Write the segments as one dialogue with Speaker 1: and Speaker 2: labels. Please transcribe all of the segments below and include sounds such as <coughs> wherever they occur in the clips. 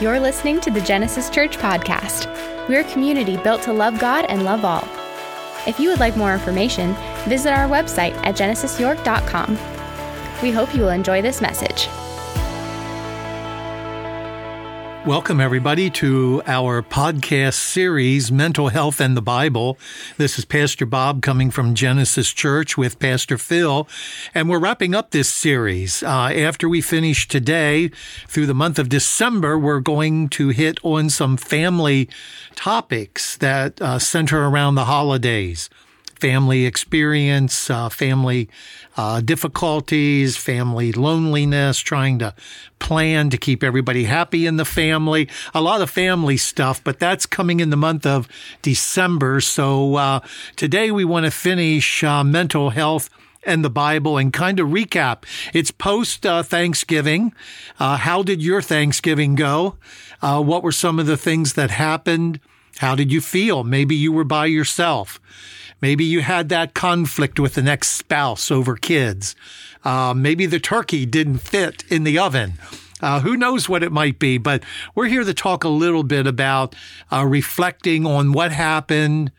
Speaker 1: You're listening to the Genesis Church Podcast. We're a community built to love God and love all. If you would like more information, visit our website at genesisyork.com. We hope you will enjoy this message.
Speaker 2: Welcome, everybody, to our podcast series, Mental Health and the Bible. This is Pastor Bob coming from Genesis Church with Pastor Phil, and we're wrapping up this series. Uh, after we finish today, through the month of December, we're going to hit on some family topics that uh, center around the holidays family experience, uh, family uh, difficulties, family loneliness, trying to plan to keep everybody happy in the family. A lot of family stuff, but that's coming in the month of December. So uh, today we want to finish uh, mental health and the Bible and kind of recap. It's post uh, Thanksgiving. Uh, how did your Thanksgiving go? Uh, what were some of the things that happened? How did you feel? Maybe you were by yourself. Maybe you had that conflict with the next spouse over kids. Uh, maybe the turkey didn't fit in the oven. Uh, who knows what it might be? But we're here to talk a little bit about uh, reflecting on what happened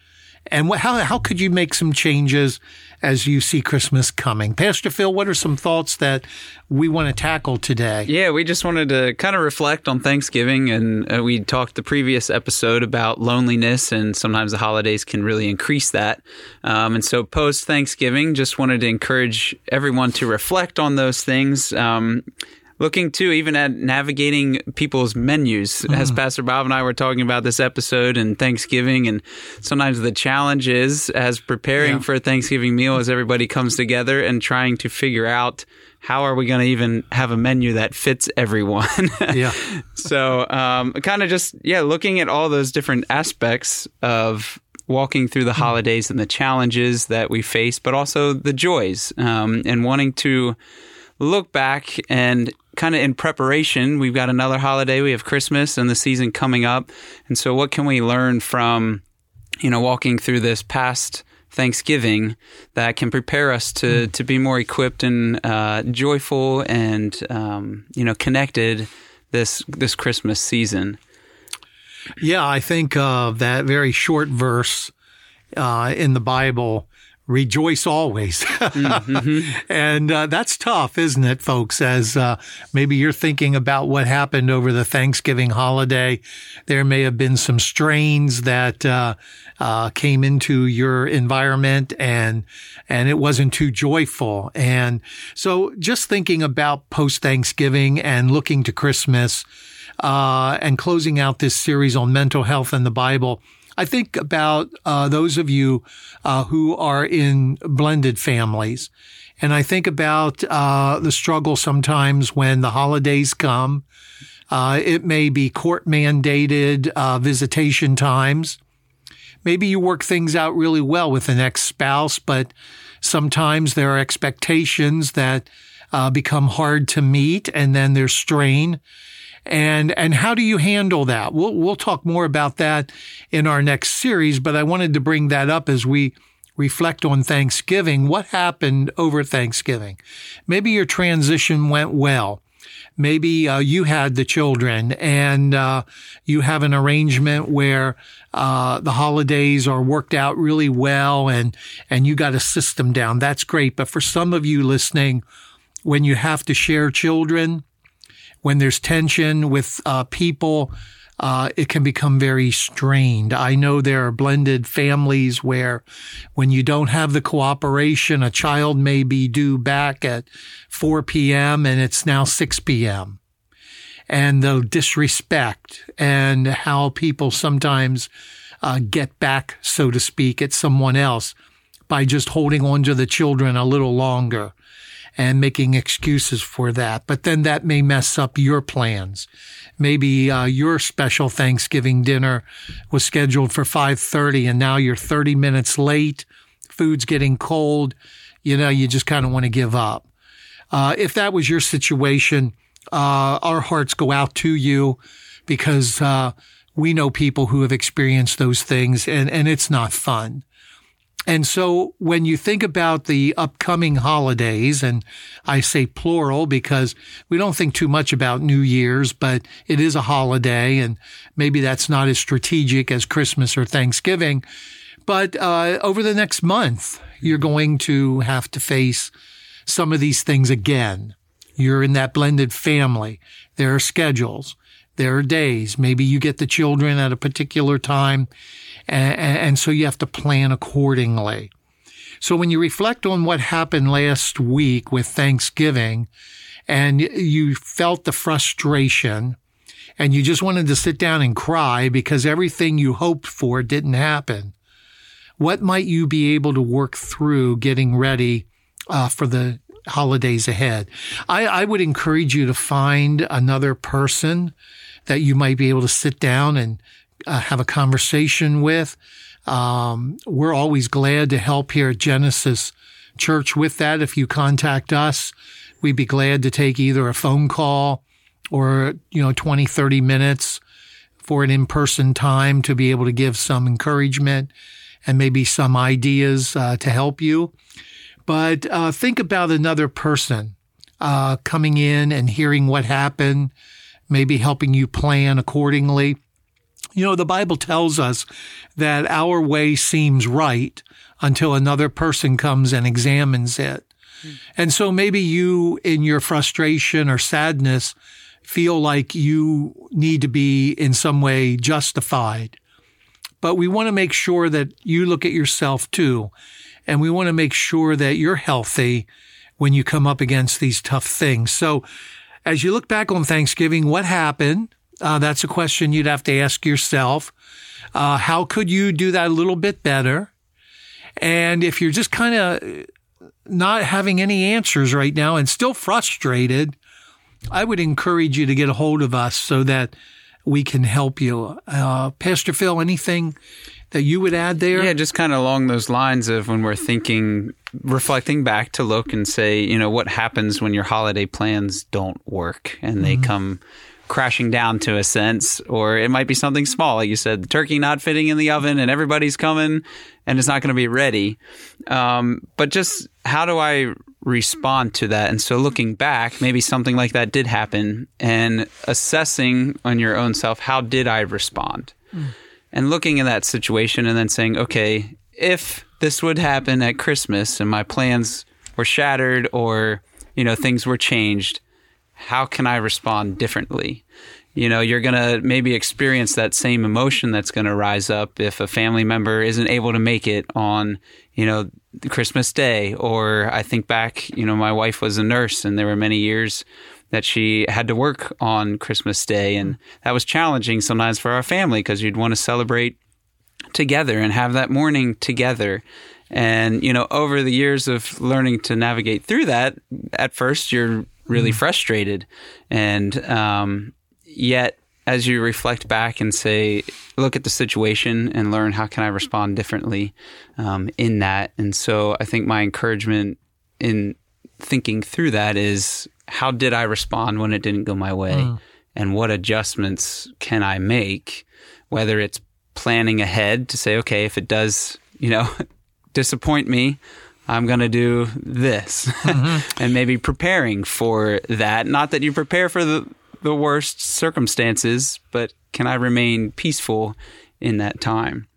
Speaker 2: and how, how could you make some changes as you see Christmas coming. Pastor Phil, what are some thoughts that we want to tackle today?
Speaker 3: Yeah, we just wanted to kind of reflect on Thanksgiving. And uh, we talked the previous episode about loneliness, and sometimes the holidays can really increase that. Um, and so, post Thanksgiving, just wanted to encourage everyone to reflect on those things. Um, looking too even at navigating people's menus mm. as pastor bob and i were talking about this episode and thanksgiving and sometimes the challenge is as preparing yeah. for a thanksgiving meal as everybody comes together and trying to figure out how are we going to even have a menu that fits everyone <laughs>
Speaker 2: yeah
Speaker 3: so um, kind of just yeah looking at all those different aspects of walking through the mm. holidays and the challenges that we face but also the joys um, and wanting to look back and kind of in preparation. We've got another holiday. We have Christmas and the season coming up. And so, what can we learn from, you know, walking through this past Thanksgiving that can prepare us to, mm. to be more equipped and uh, joyful and, um, you know, connected this, this Christmas season?
Speaker 2: Yeah, I think uh, that very short verse uh, in the Bible rejoice always. mm-hmm. <laughs> And uh, that's tough, isn't it, folks? As uh, maybe you're thinking about what happened over the Thanksgiving holiday. There may have been some strains that uh, uh came into your environment and and it wasn't too joyful. And so just thinking about post Thanksgiving and looking to Christmas uh, and closing out this series on mental health and the Bible – I think about uh, those of you uh, who are in blended families. And I think about uh, the struggle sometimes when the holidays come. Uh, it may be court mandated uh, visitation times. Maybe you work things out really well with the ex spouse, but sometimes there are expectations that uh, become hard to meet and then there's strain and and how do you handle that? We'll we'll talk more about that in our next series, but I wanted to bring that up as we reflect on Thanksgiving. What happened over Thanksgiving? Maybe your transition went well. Maybe uh, you had the children and uh, you have an arrangement where uh, the holidays are worked out really well and and you got a system down. That's great. But for some of you listening, when you have to share children, when there's tension with uh, people, uh, it can become very strained. I know there are blended families where when you don't have the cooperation, a child may be due back at 4 p.m. and it's now 6 p.m. And the disrespect and how people sometimes uh, get back, so to speak, at someone else by just holding on to the children a little longer and making excuses for that. But then that may mess up your plans. Maybe uh, your special Thanksgiving dinner was scheduled for 5:30 and now you're 30 minutes late. Food's getting cold. You know, you just kind of want to give up. Uh, if that was your situation, uh, our hearts go out to you because uh, we know people who have experienced those things and, and it's not fun. And so when you think about the upcoming holidays, and I say plural because we don't think too much about New Year's, but it is a holiday and maybe that's not as strategic as Christmas or Thanksgiving. But uh, over the next month, you're going to have to face some of these things again. You're in that blended family. There are schedules. There are days. Maybe you get the children at a particular time. And, and, so you have to plan accordingly. So when you reflect on what happened last week with Thanksgiving and you felt the frustration and you just wanted to sit down and cry because everything you hoped for didn't happen, what might you be able to work through getting ready uh, for the holidays ahead? I, I would encourage you to find another person that you might be able to sit down and uh, have a conversation with. Um, we're always glad to help here at Genesis Church with that. If you contact us, we'd be glad to take either a phone call or, you know, 20, 30 minutes for an in-person time to be able to give some encouragement and maybe some ideas uh, to help you. But uh, think about another person uh, coming in and hearing what happened, maybe helping you plan accordingly. You know, the Bible tells us that our way seems right until another person comes and examines it. Mm. And so maybe you, in your frustration or sadness, feel like you need to be in some way justified. But we want to make sure that you look at yourself too. And we want to make sure that you're healthy when you come up against these tough things. So as you look back on Thanksgiving, what happened? Uh, that's a question you'd have to ask yourself. Uh, how could you do that a little bit better? And if you're just kind of not having any answers right now and still frustrated, I would encourage you to get a hold of us so that we can help you. Uh, Pastor Phil, anything that you would add there?
Speaker 3: Yeah, just kind of along those lines of when we're thinking, reflecting back to look and say, you know, what happens when your holiday plans don't work and they mm-hmm. come crashing down to a sense, or it might be something small, like you said, the turkey not fitting in the oven and everybody's coming and it's not going to be ready. Um, but just how do I respond to that? And so looking back, maybe something like that did happen and assessing on your own self, how did I respond? Mm. And looking at that situation and then saying, okay, if this would happen at Christmas and my plans were shattered or, you know, things were changed, how can I respond differently? You know, you're going to maybe experience that same emotion that's going to rise up if a family member isn't able to make it on, you know, Christmas Day. Or I think back, you know, my wife was a nurse and there were many years that she had to work on Christmas Day. And that was challenging sometimes for our family because you'd want to celebrate together and have that morning together. And, you know, over the years of learning to navigate through that, at first you're really mm. frustrated. And um, yet, as you reflect back and say, look at the situation and learn how can I respond differently um, in that. And so I think my encouragement in thinking through that is how did I respond when it didn't go my way? Mm. And what adjustments can I make? Whether it's planning ahead to say, okay, if it does, you know, <laughs> disappoint me, I'm going to do this mm-hmm. <laughs> and maybe preparing for that. Not that you prepare for the, the worst circumstances, but can I remain peaceful in that time?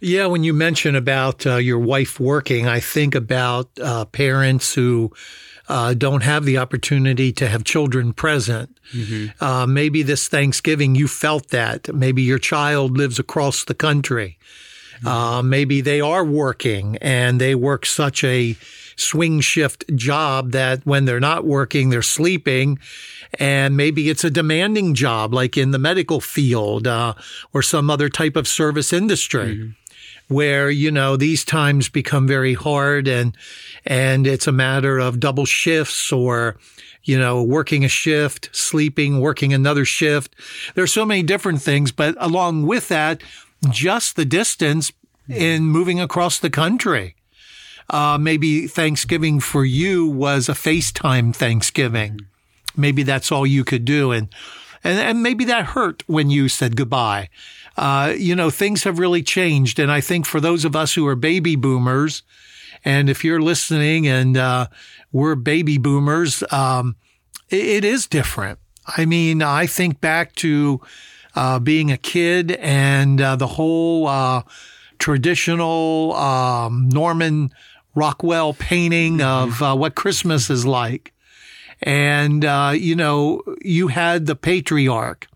Speaker 2: Yeah, when you mention about uh, your wife working, I think about uh, parents who uh, don't have the opportunity to have children present. Mm-hmm. Uh, maybe this Thanksgiving you felt that. Maybe your child lives across the country. Uh, maybe they are working and they work such a swing shift job that when they're not working, they're sleeping. And maybe it's a demanding job, like in the medical field uh, or some other type of service industry. Mm-hmm where you know these times become very hard and and it's a matter of double shifts or you know working a shift sleeping working another shift there's so many different things but along with that just the distance in moving across the country. Uh, maybe Thanksgiving for you was a FaceTime Thanksgiving. Maybe that's all you could do. And, And, and maybe that hurt when you said goodbye. Uh, you know, things have really changed. And I think for those of us who are baby boomers, and if you're listening and uh, we're baby boomers, um, it, it is different. I mean, I think back to uh, being a kid and uh, the whole uh, traditional um, Norman Rockwell painting of uh, what Christmas is like. And, uh, you know, you had the patriarch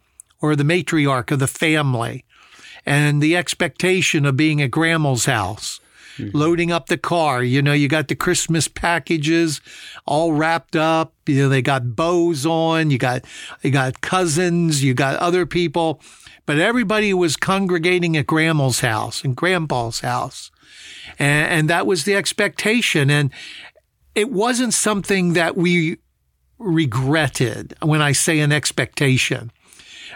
Speaker 2: or the matriarch of the family and the expectation of being at grandma's house mm-hmm. loading up the car. You know, you got the Christmas packages all wrapped up. You know, they got bows on. You got, you got cousins. You got other people, but everybody was congregating at grandma's house and grandpa's house. And, and that was the expectation. And it wasn't something that we regretted when I say an expectation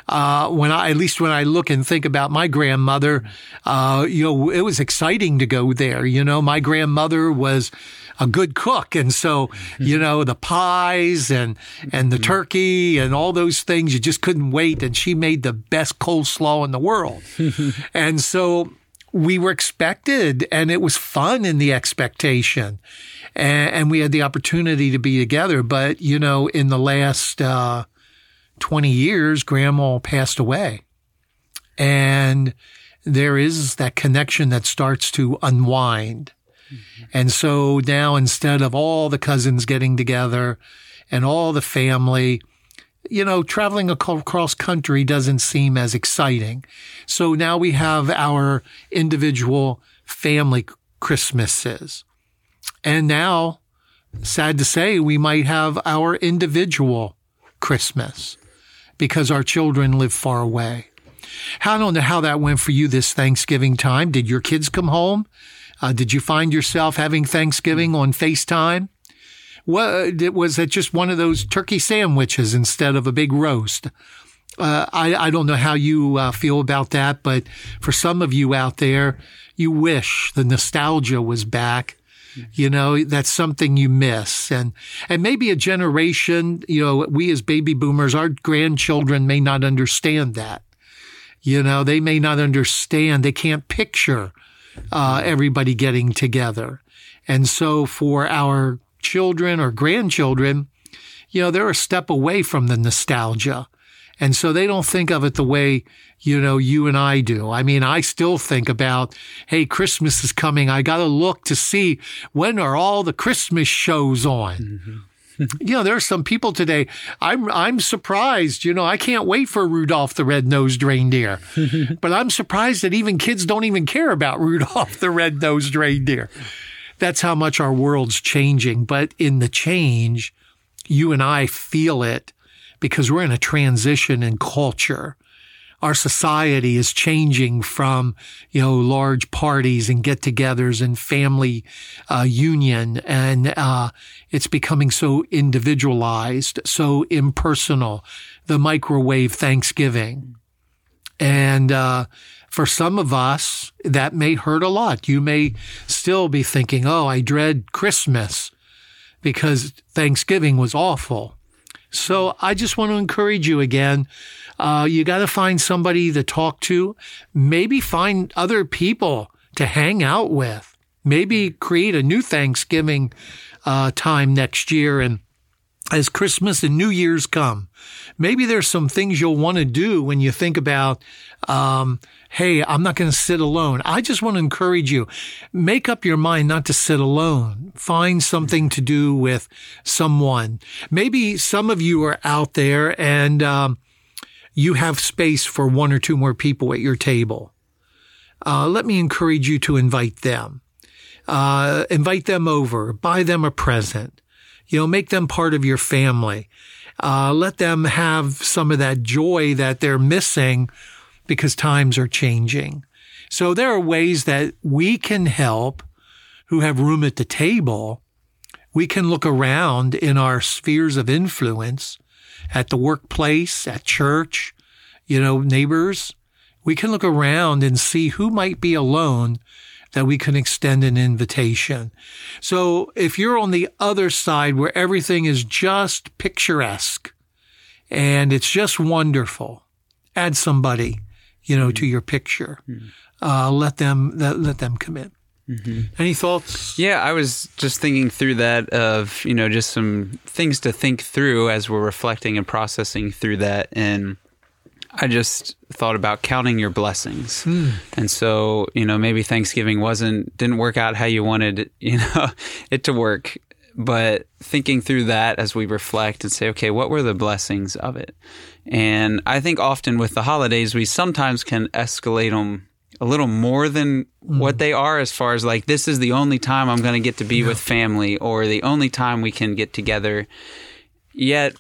Speaker 2: uh, when I, at least when I look and think about my grandmother, uh, you know, it was exciting to go there. You know, my grandmother was a good cook. And so, mm-hmm. you know, the pies and, and the mm-hmm. turkey and all those things, you just couldn't wait. And she made the best coleslaw in the world. <laughs> and so we were expected and it was fun in the expectation. And, and, we had the opportunity to be together. But, you know, in the last, uh, 20 years, grandma passed away. And there is that connection that starts to unwind. Mm-hmm. And so now instead of all the cousins getting together and all the family, you know, traveling across country doesn't seem as exciting. So now we have our individual family Christmases. And now, sad to say, we might have our individual Christmas because our children live far away. I don't know how that went for you this Thanksgiving time. Did your kids come home? Uh, did you find yourself having Thanksgiving on FaceTime? What, was it just one of those turkey sandwiches instead of a big roast? Uh, I, I, don't know how you uh, feel about that, but for some of you out there, you wish the nostalgia was back you know, that's something you miss. And, and maybe a generation, you know, we as baby boomers, our grandchildren may not understand that. You know, they may not understand. They can't picture, uh, everybody getting together. And so for our children or grandchildren, you know, they're a step away from the nostalgia. And so they don't think of it the way, you know, you and I do. I mean, I still think about, hey, Christmas is coming. I got to look to see when are all the Christmas shows on. Mm-hmm. <laughs> you know, there are some people today. I'm I'm surprised. You know, I can't wait for Rudolph the Red-Nosed Reindeer, <laughs> but I'm surprised that even kids don't even care about Rudolph the Red-Nosed Reindeer. That's how much our world's changing. But in the change, you and I feel it because we're in a transition in culture. Our society is changing from, you know, large parties and get-togethers and family uh, union, and uh, it's becoming so individualized, so impersonal. The microwave Thanksgiving, and uh, for some of us, that may hurt a lot. You may still be thinking, "Oh, I dread Christmas." because Thanksgiving was awful. So I just want to encourage you again. Uh, you got to find somebody to talk to. Maybe find other people to hang out with. Maybe create a new Thanksgiving uh, time next year. And as Christmas and New Year's come, maybe there's some things you'll want to do when you think about um, hey, I'm not going to sit alone. I just want to encourage you. Make up your mind not to sit alone. Find something to do with someone. Maybe some of you are out there and um, you have space for one or two more people at your table. Uh, let me encourage you to invite them. Uh, invite them over. Buy them a present. You know, make them part of your family. Uh, let them have some of that joy that they're missing because times are changing. So there are ways that we can help who have room at the table. We can look around in our spheres of influence at the workplace, at church, you know, neighbors. We can look around and see who might be alone that we can extend an invitation. So if you're on the other side where everything is just picturesque and it's just wonderful. Add somebody, you know, to mm-hmm. your picture. Mm-hmm. Uh, let them let, let them come in. Mm-hmm. Any thoughts?
Speaker 3: Yeah, I was just thinking through that of, you know, just some things to think through as we're reflecting and processing through that. And I just thought about counting your blessings. Hmm. And so, you know, maybe Thanksgiving wasn't, didn't work out how you wanted, you know, <laughs> it to work. But thinking through that as we reflect and say, okay, what were the blessings of it? And I think often with the holidays, we sometimes can escalate them a little more than what hmm. they are as far as like this is the only time I'm going to get to be with family or the only time we can get together. Yet,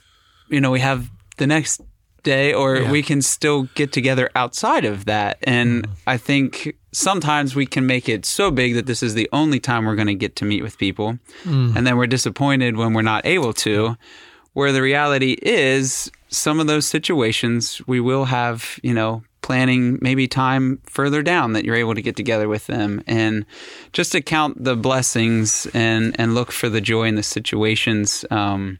Speaker 3: you know, we have the next day or
Speaker 2: Yeah.
Speaker 3: we can still get together outside of that. And I think sometimes we can make it so big that this is the only time we're going to get to meet with people. And then we're disappointed when we're not able to. Where the reality is, some of those situations we will have, you know, planning maybe time further down that you're able to get together with them and just to count the blessings and and look for the joy in the situations um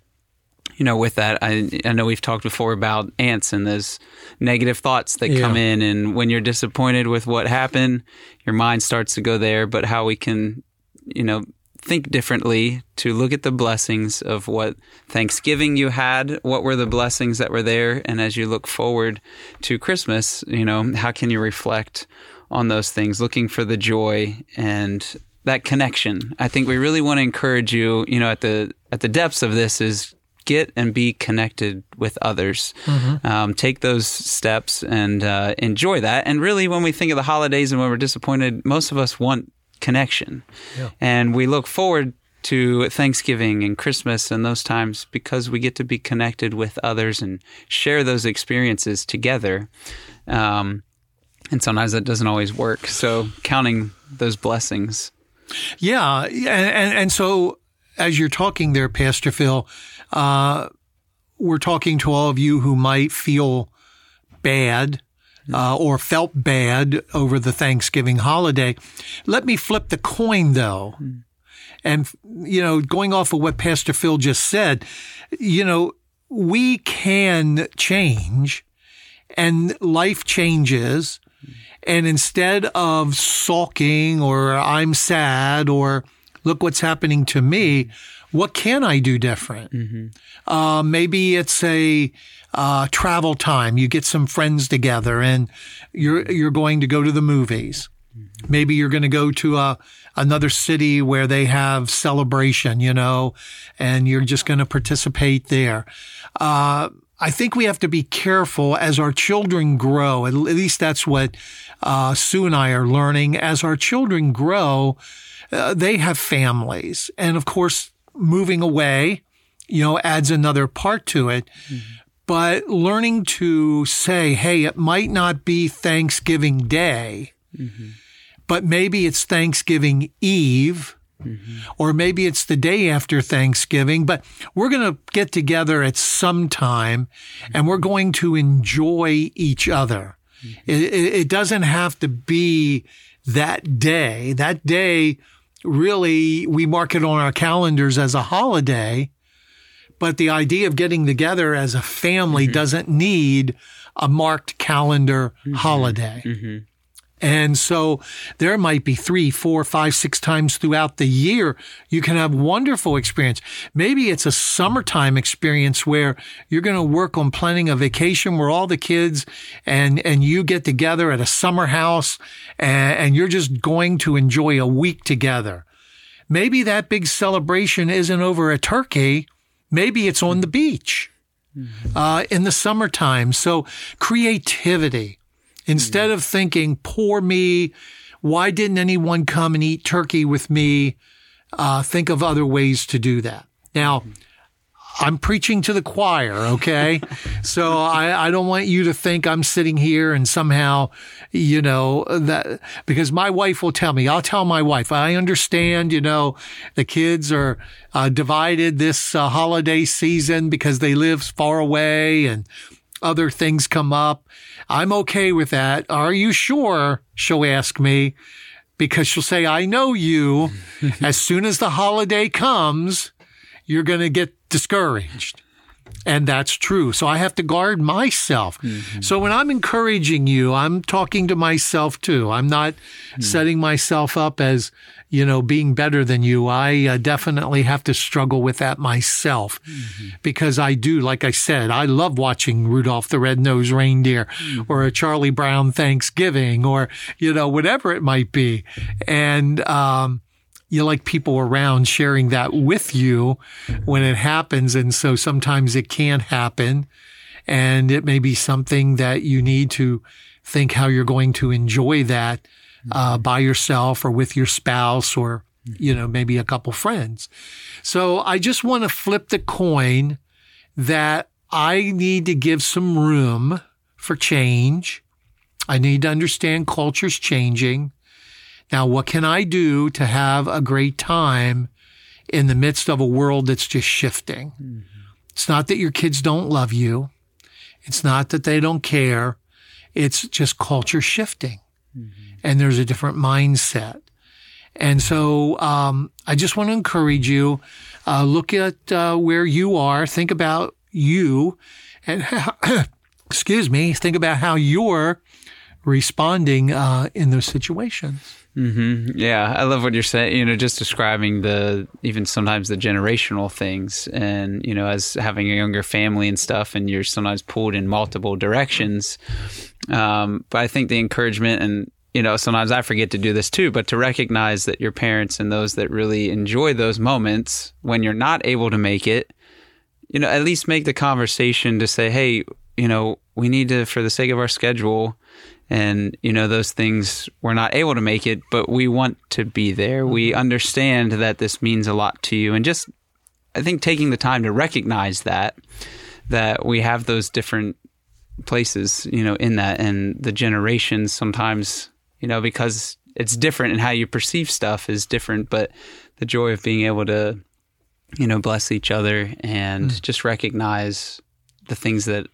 Speaker 3: you know with that i i know we've talked before about ants and those negative thoughts that come in and when you're disappointed with what happened your mind starts to go there but how we can you know think differently to look at the blessings of what Thanksgiving you had, what were the blessings that were there, and as you look forward to Christmas, you know, how can you reflect on those things, looking for the joy and that connection. I think we really want to encourage you, you know, at the at the depths of this is get and be connected with others. Um, take those steps and uh, enjoy that. And really, when we think of the holidays and when we're disappointed, most of us want connection. And we look forward to Thanksgiving and Christmas and those times because we get to be connected with others and share those experiences together. Um, and sometimes that doesn't always work. So counting those blessings.
Speaker 2: Yeah, and, and and so as you're talking there, Pastor Phil, uh, we're talking to all of you who might feel bad uh, or felt bad over the Thanksgiving holiday. Let me flip the coin, though, and you know, going off of what Pastor Phil just said, you know, we can change, and life changes. And instead of sulking or I'm sad or look what's happening to me, what can I do different? Uh, maybe it's a uh, travel time. You get some friends together and you're you're going to go to the movies. Maybe you're going to go to a another city where they have celebration, you know, and you're just going to participate there. Uh, I think we have to be careful as our children grow. At least that's what uh, Sue and I are learning. As our children grow, uh, they have families, and of course, moving away, you know, adds another part to it. But learning to say, "Hey, it might not be Thanksgiving Day." but maybe it's Thanksgiving Eve. Or maybe it's the day after Thanksgiving, but we're going to get together at some time and we're going to enjoy each other. It, it, it doesn't have to be that day. That day, really, we mark it on our calendars as a holiday, but the idea of getting together as a family mm-hmm. doesn't need a marked calendar mm-hmm. holiday. Mm-hmm. And so there might be three, four, five, six times throughout the year you can have wonderful experience. Maybe it's a summertime experience where you're going to work on planning a vacation where all the kids and, and you get together at a summer house and, and you're just going to enjoy a week together. Maybe that big celebration isn't over a turkey. Maybe it's on the beach uh, in the summertime. So creativity. Instead of thinking, poor me, why didn't anyone come and eat turkey with me? Uh, think of other ways to do that. Now, I'm preaching to the choir, okay? <laughs> so I, I don't want you to think I'm sitting here and somehow, you know, that because my wife will tell me, I'll tell my wife, I understand, you know, the kids are uh, divided this uh, holiday season because they live far away and other things come up. I'm okay with that. Are you sure? She'll ask me because she'll say, I know you. <laughs> as soon as the holiday comes, you're going to get discouraged. And that's true. So I have to guard myself. Mm-hmm. So when I'm encouraging you, I'm talking to myself too. I'm not mm-hmm. setting myself up as, you know, being better than you. I uh, definitely have to struggle with that myself mm-hmm. because I do, like I said, I love watching Rudolph the Red-Nosed Reindeer mm-hmm. or a Charlie Brown Thanksgiving or, you know, whatever it might be. And, um, you like people around sharing that with you when it happens. And so sometimes it can't happen. And it may be something that you need to think how you're going to enjoy that uh, by yourself or with your spouse or, you know, maybe a couple friends. So I just want to flip the coin that I need to give some room for change. I need to understand culture's changing. Now, what can I do to have a great time in the midst of a world that's just shifting? Mm-hmm. It's not that your kids don't love you. It's not that they don't care. It's just culture shifting mm-hmm. and there's a different mindset. And so, um, I just want to encourage you, uh, look at, uh, where you are, think about you and how, <coughs> excuse me, think about how you're responding, uh, in those situations.
Speaker 3: Mm-hmm. Yeah, I love what you're saying. You know, just describing the even sometimes the generational things, and you know, as having a younger family and stuff, and you're sometimes pulled in multiple directions. Um, but I think the encouragement and you know, sometimes I forget to do this too, but to recognize that your parents and those that really enjoy those moments when you're not able to make it, you know, at least make the conversation to say, hey, you know, we need to, for the sake of our schedule, and you know those things we're not able to make it but we want to be there we mm-hmm. understand that this means a lot to you and just i think taking the time to recognize that that we have those different places you know in that and the generations sometimes you know because it's different and how you perceive stuff is different but the joy of being able to you know bless each other and mm. just recognize the things that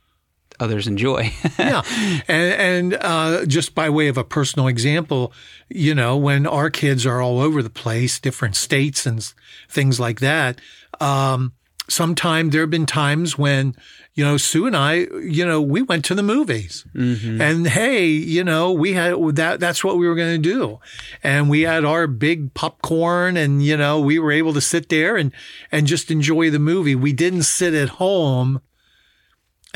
Speaker 3: others enjoy. <laughs>
Speaker 2: yeah, and, and uh, just by way of a personal example, you know, when our kids are all over the place, different states and things like that. Um, sometime there have been times when you know Sue and I, you know, we went to the movies, mm-hmm. and hey, you know, we had that. That's what we were going to do, and we had our big popcorn, and you know, we were able to sit there and and just enjoy the movie. We didn't sit at home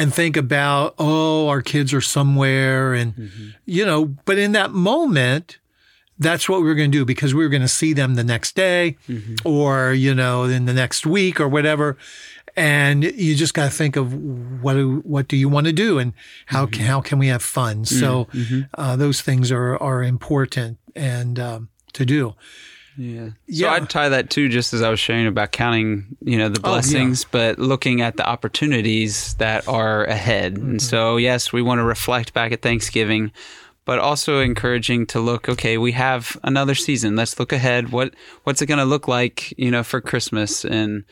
Speaker 2: and think about, oh, our kids are somewhere. And, mm-hmm. you know, but in that moment, that's what we were going to do because we were going to see them the next day mm-hmm. or, you know, in the next week or whatever. And you just got to think of what do, what do you want to do and how mm-hmm. can, how can we have fun? So, mm-hmm. uh, those things are, are important and, um, to do.
Speaker 3: Yeah. So yeah. I'd tie that too, just as I was sharing about counting, you know, the blessings, oh, yeah. but looking at the opportunities that are ahead. Mm-hmm. And so, yes, we want to reflect back at Thanksgiving, but also encouraging to look, okay, we have another season. Let's look ahead. What, what's it going to look like, you know, for Christmas and,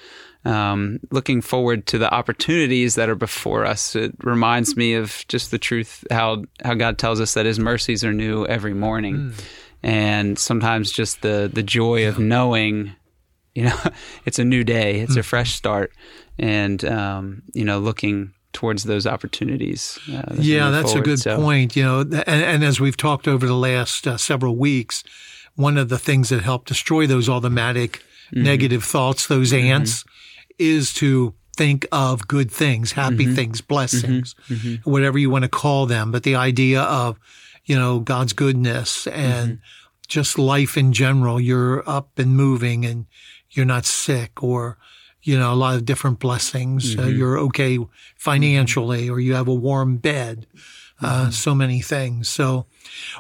Speaker 3: um, looking forward to the opportunities that are before us. It reminds me of just the truth, how, how God tells us that his mercies are new every morning. Mm and sometimes just the the joy of knowing you know <laughs> it's a new day it's a fresh start and um, you know looking towards those opportunities
Speaker 2: uh, yeah that's forward. a good so, point you know and, and, as we've talked over the last uh, several weeks one of the things that help destroy those automatic mm-hmm. negative thoughts those mm-hmm. ants mm-hmm. is to think of good things happy mm-hmm. things blessings mm-hmm. Mm-hmm. whatever you want to call them but the idea of you know, God's goodness and mm-hmm. just life in general. You're up and moving and you're not sick or, you know, a lot of different blessings. Uh, mm-hmm. Uh, you're okay financially or you have a warm bed. Uh, mm-hmm. so many things. So,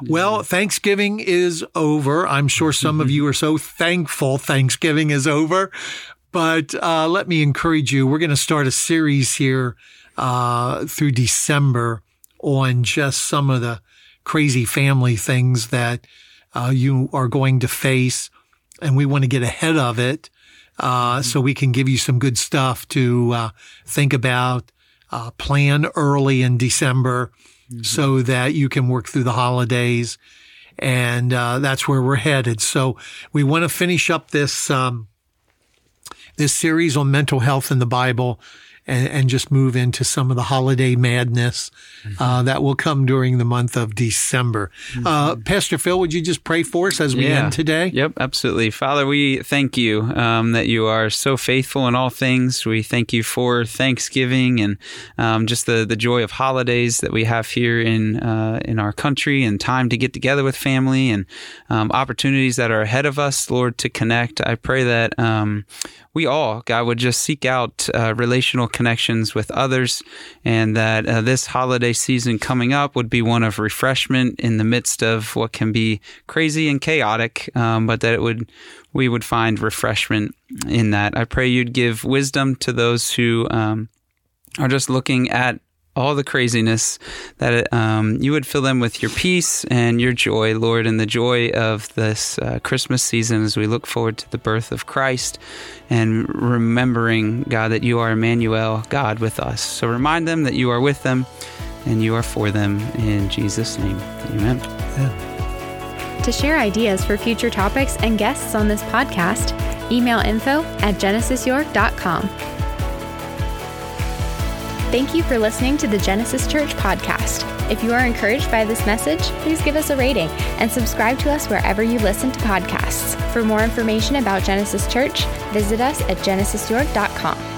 Speaker 2: well, Thanksgiving is over. I'm sure some of <laughs> you are so thankful Thanksgiving is over. But uh, let me encourage you. We're going to start a series here uh, through December on just some of the crazy family things that uh, you are going to face. And we want to get ahead of it. Uh, mm-hmm. so we can give you some good stuff to, uh, think about, uh, plan early in December mm-hmm. so that you can work through the holidays. And, uh, that's where we're headed. So we want to finish up this, um, this series on mental health in the Bible. And, and just move into some of the holiday madness uh, that will come during the month of December. Uh, Pastor Phil, would you just pray for us as we
Speaker 3: Yeah.
Speaker 2: end today?
Speaker 3: Yep, absolutely. Father, we thank you um, that you are so faithful in all things. We thank you for Thanksgiving and um, just the, the joy of holidays that we have here in uh, in our country and time to get together with family and um, opportunities that are ahead of us, Lord, to connect. I pray that um, we all, God, would just seek out uh, relational connections with others and that uh, this holiday season coming up would be one of refreshment in the midst of what can be crazy and chaotic, um, but that it would we would find refreshment in that. I pray you'd give wisdom to those who um, are just looking at all the craziness, that um, you would fill them with your peace and your joy, Lord, and the joy of this uh, Christmas season as we look forward to the birth of Christ and remembering, God, that you are Emmanuel, God with us. So remind them that you are with them and you are for them. In Jesus' name, amen.
Speaker 1: To share ideas for future topics and guests on this podcast, email info at genesisyork.com. Thank you for listening to the Genesis Church podcast. If you are encouraged by this message, please give us a rating and subscribe to us wherever you listen to podcasts. For more information about Genesis Church, visit us at genesisyork.com.